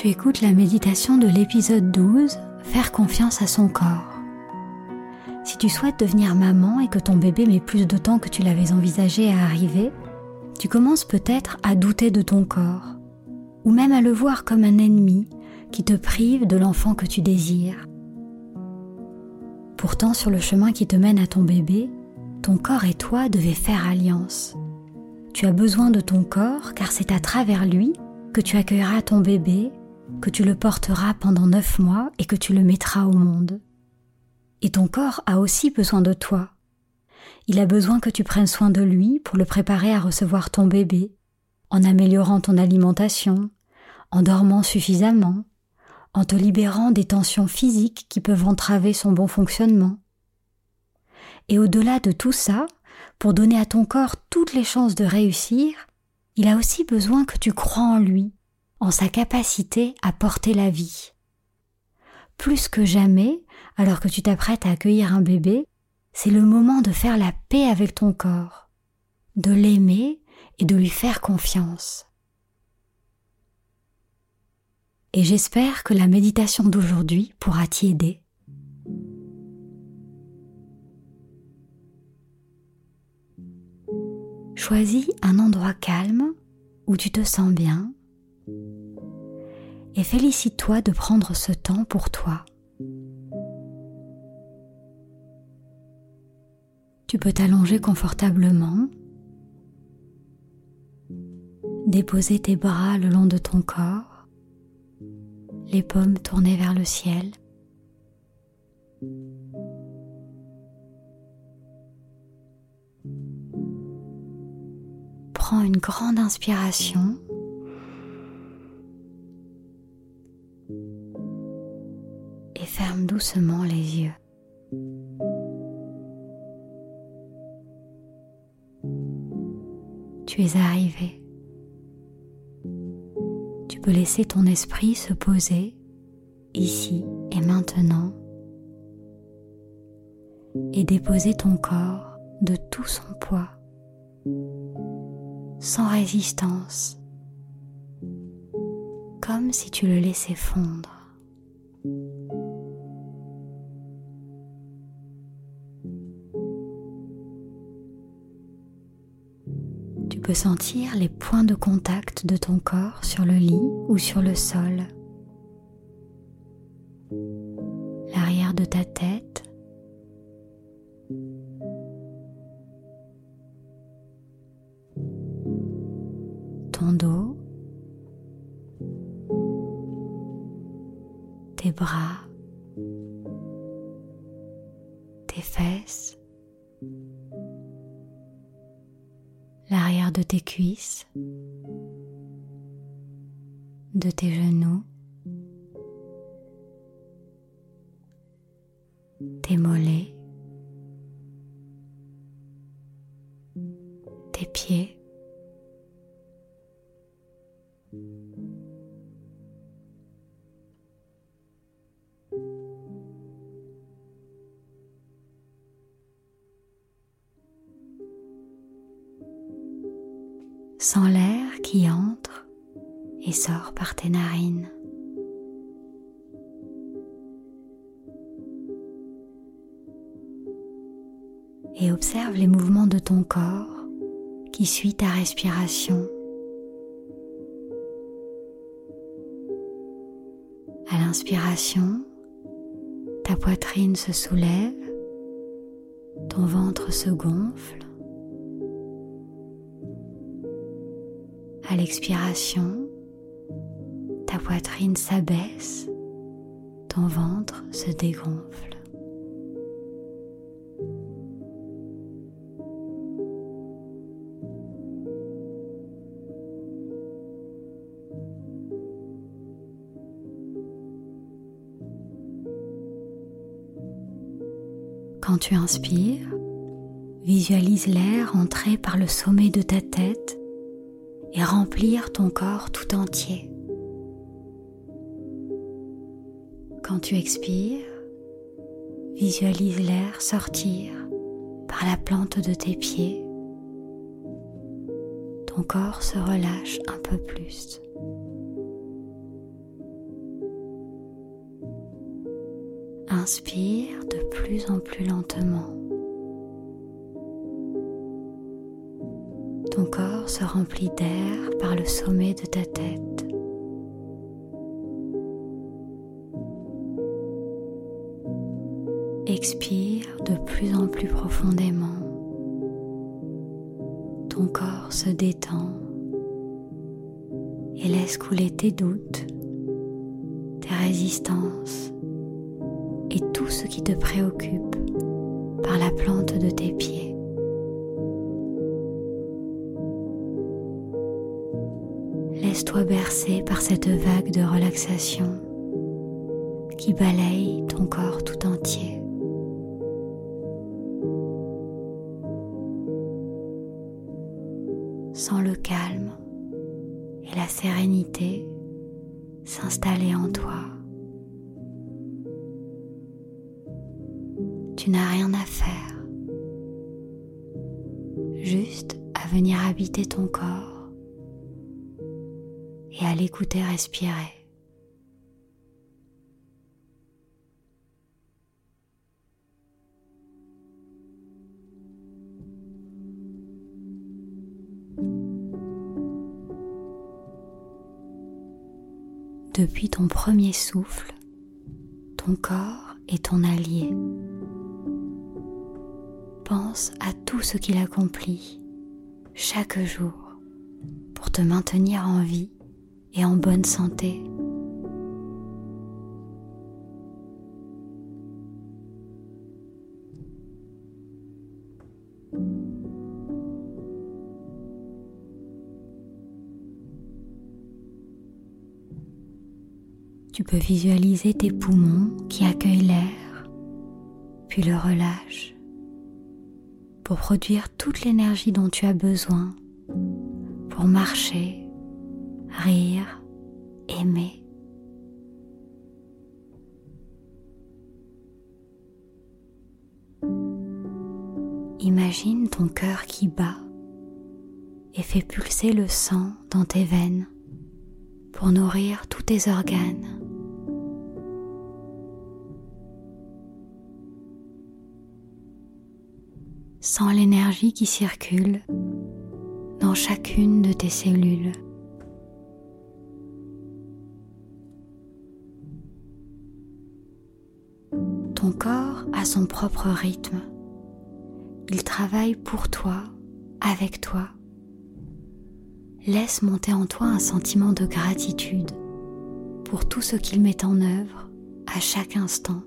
Tu écoutes la méditation de l'épisode 12, Faire confiance à son corps. Si tu souhaites devenir maman et que ton bébé met plus de temps que tu l'avais envisagé à arriver, tu commences peut-être à douter de ton corps ou même à le voir comme un ennemi qui te prive de l'enfant que tu désires. Pourtant, sur le chemin qui te mène à ton bébé, ton corps et toi devez faire alliance. Tu as besoin de ton corps car c'est à travers lui que tu accueilleras ton bébé, que tu le porteras pendant neuf mois et que tu le mettras au monde. Et ton corps a aussi besoin de toi. Il a besoin que tu prennes soin de lui pour le préparer à recevoir ton bébé, en améliorant ton alimentation, en dormant suffisamment, en te libérant des tensions physiques qui peuvent entraver son bon fonctionnement. Et au-delà de tout ça, pour donner à ton corps toutes les chances de réussir, il a aussi besoin que tu crois en lui, en sa capacité à porter la vie. Plus que jamais, alors que tu t'apprêtes à accueillir un bébé, c'est le moment de faire la paix avec ton corps, de l'aimer et de lui faire confiance. Et j'espère que la méditation d'aujourd'hui pourra t'y aider. Choisis un endroit calme où tu te sens bien et félicite-toi de prendre ce temps pour toi. Tu peux t'allonger confortablement déposer tes bras le long de ton corps, les paumes tournées vers le ciel. Prends une grande inspiration. Et ferme doucement les yeux. Tu es arrivé tu peux laisser ton esprit se poser ici et maintenant et déposer ton corps de tout son poids, sans résistance, comme si tu le laissais fondre. sentir les points de contact de ton corps sur le lit ou sur le sol. tes cuisses, de tes genoux, tes mollets, tes pieds, Sans l'air qui entre et sort par tes narines. Et observe les mouvements de ton corps qui suit ta respiration. À l'inspiration, ta poitrine se soulève, ton ventre se gonfle. À l'expiration, ta poitrine s'abaisse, ton ventre se dégonfle. Quand tu inspires, visualise l'air entrer par le sommet de ta tête et remplir ton corps tout entier. Quand tu expires, visualise l'air sortir par la plante de tes pieds. Ton corps se relâche un peu plus. Inspire de plus en plus lentement. Ton corps se remplit d'air par le sommet de ta tête. Expire de plus en plus profondément. Ton corps se détend et laisse couler tes doutes, tes résistances et tout ce qui te préoccupe par la plante de tes pieds. Laisse-toi par cette vague de relaxation qui balaye ton corps tout entier. Sans le calme et la sérénité s'installer en toi. Tu n'as rien à faire, juste à venir habiter ton corps et à l'écouter respirer. Depuis ton premier souffle, ton corps est ton allié. Pense à tout ce qu'il accomplit chaque jour pour te maintenir en vie et en bonne santé. Tu peux visualiser tes poumons qui accueillent l'air, puis le relâchent pour produire toute l'énergie dont tu as besoin pour marcher, rire, aimer. Imagine ton cœur qui bat et fait pulser le sang dans tes veines pour nourrir tous tes organes. Sens l'énergie qui circule dans chacune de tes cellules. Corps a son propre rythme. Il travaille pour toi, avec toi. Laisse monter en toi un sentiment de gratitude pour tout ce qu'il met en œuvre à chaque instant.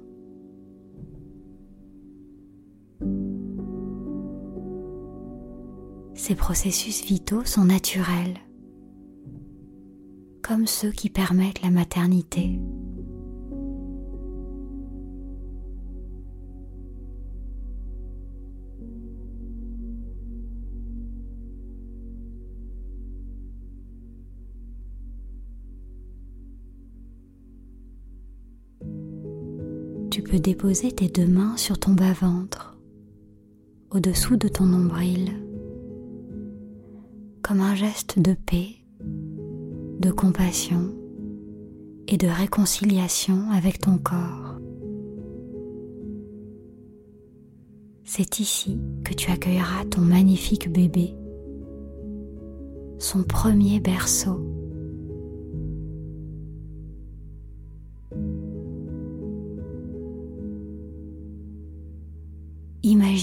Ces processus vitaux sont naturels, comme ceux qui permettent la maternité. Déposer tes deux mains sur ton bas-ventre, au-dessous de ton nombril, comme un geste de paix, de compassion et de réconciliation avec ton corps. C'est ici que tu accueilleras ton magnifique bébé, son premier berceau.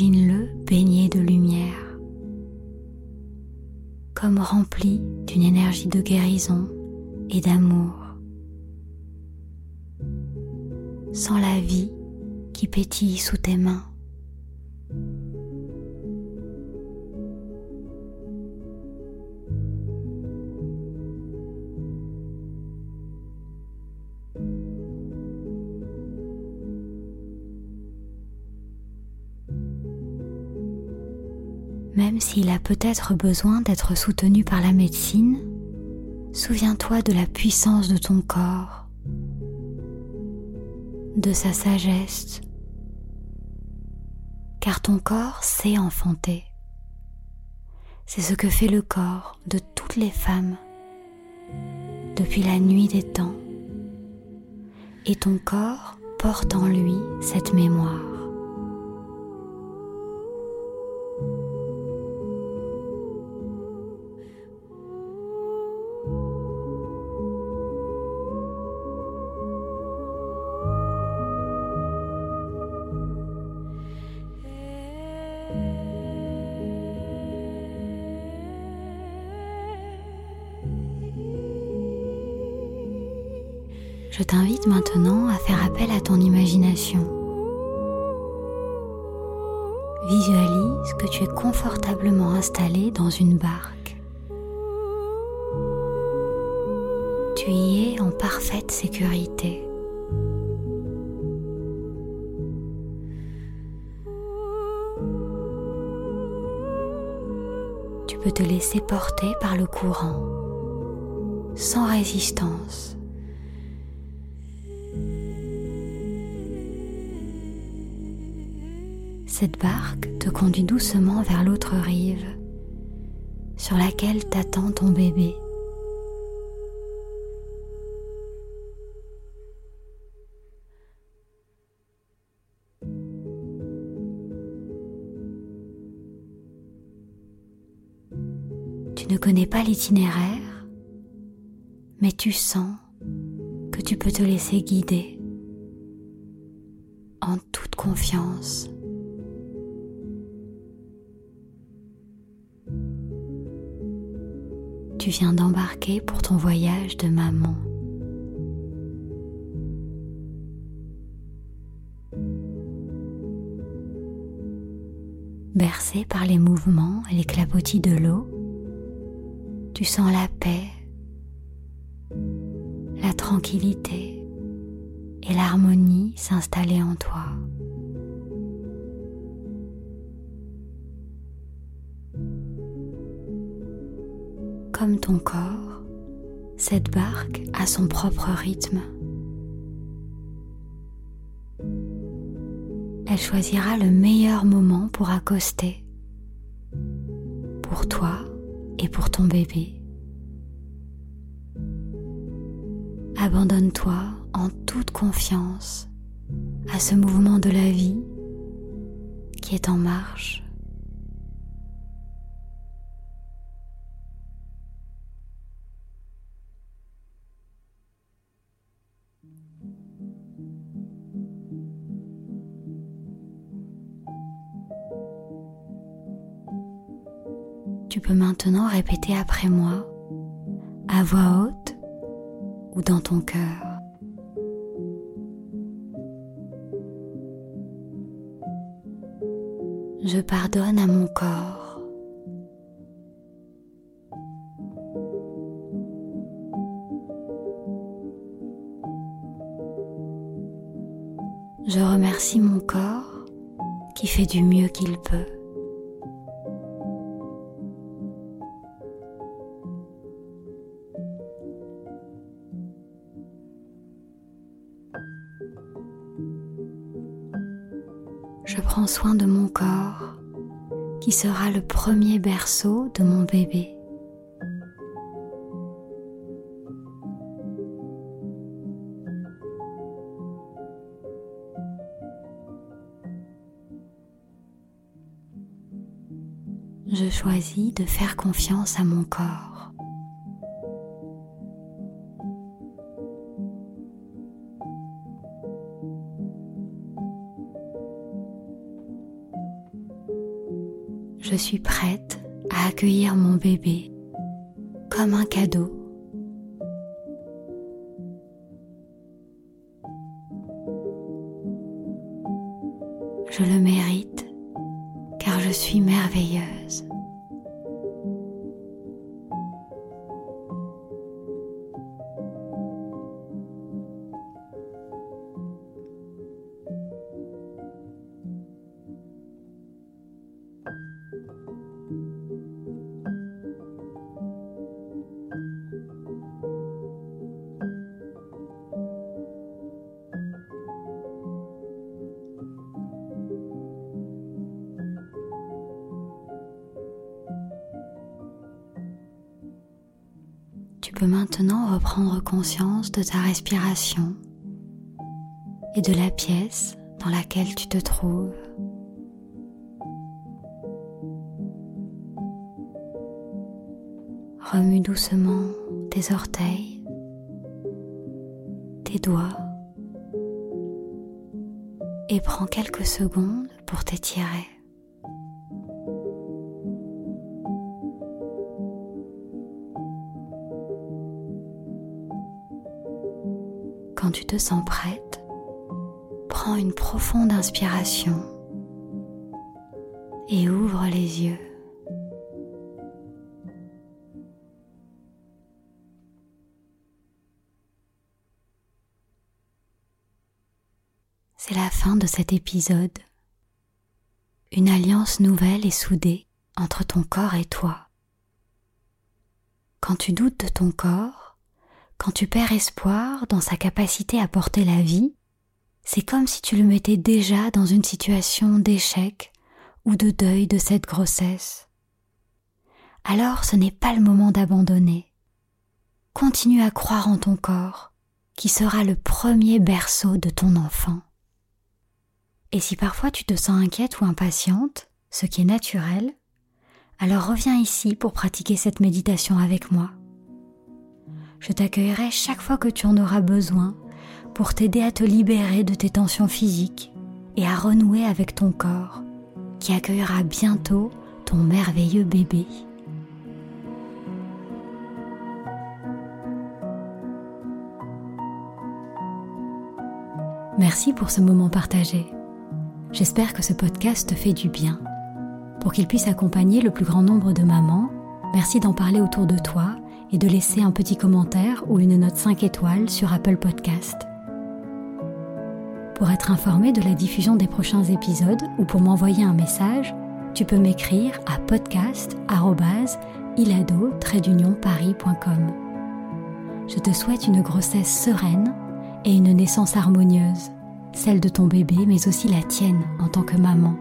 Imagine-le baigné de lumière, comme rempli d'une énergie de guérison et d'amour. Sans la vie qui pétille sous tes mains. Même s'il a peut-être besoin d'être soutenu par la médecine, souviens-toi de la puissance de ton corps, de sa sagesse, car ton corps sait enfanter. C'est ce que fait le corps de toutes les femmes depuis la nuit des temps. Et ton corps porte en lui cette mémoire. Je t'invite maintenant à faire appel à ton imagination. Visualise que tu es confortablement installé dans une barque. Tu y es en parfaite sécurité. Tu peux te laisser porter par le courant, sans résistance. Cette barque te conduit doucement vers l'autre rive sur laquelle t'attend ton bébé. Tu ne connais pas l'itinéraire, mais tu sens que tu peux te laisser guider en toute confiance. Tu viens d'embarquer pour ton voyage de maman. Bercé par les mouvements et les clapotis de l'eau, tu sens la paix, la tranquillité et l'harmonie s'installer en toi. Comme ton corps, cette barque a son propre rythme. Elle choisira le meilleur moment pour accoster, pour toi et pour ton bébé. Abandonne-toi en toute confiance à ce mouvement de la vie qui est en marche maintenant répéter après moi, à voix haute ou dans ton cœur. Je pardonne à mon corps. Je remercie mon corps qui fait du mieux qu'il peut. Soin de mon corps qui sera le premier berceau de mon bébé. Je choisis de faire confiance à mon corps. Je suis prête à accueillir mon bébé comme un cadeau. Maintenant reprendre conscience de ta respiration et de la pièce dans laquelle tu te trouves. Remue doucement tes orteils, tes doigts et prends quelques secondes pour t'étirer. Tu te sens prête, prends une profonde inspiration et ouvre les yeux. C'est la fin de cet épisode. Une alliance nouvelle est soudée entre ton corps et toi. Quand tu doutes de ton corps, quand tu perds espoir dans sa capacité à porter la vie, c'est comme si tu le mettais déjà dans une situation d'échec ou de deuil de cette grossesse. Alors ce n'est pas le moment d'abandonner. Continue à croire en ton corps, qui sera le premier berceau de ton enfant. Et si parfois tu te sens inquiète ou impatiente, ce qui est naturel, alors reviens ici pour pratiquer cette méditation avec moi je t'accueillerai chaque fois que tu en auras besoin pour t'aider à te libérer de tes tensions physiques et à renouer avec ton corps qui accueillera bientôt ton merveilleux bébé. Merci pour ce moment partagé. J'espère que ce podcast te fait du bien. Pour qu'il puisse accompagner le plus grand nombre de mamans, merci d'en parler autour de toi et de laisser un petit commentaire ou une note 5 étoiles sur Apple Podcast. Pour être informé de la diffusion des prochains épisodes ou pour m'envoyer un message, tu peux m'écrire à podcast@ilado-paris.com. Je te souhaite une grossesse sereine et une naissance harmonieuse, celle de ton bébé mais aussi la tienne en tant que maman.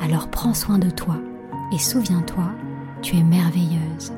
Alors prends soin de toi et souviens-toi, tu es merveilleuse.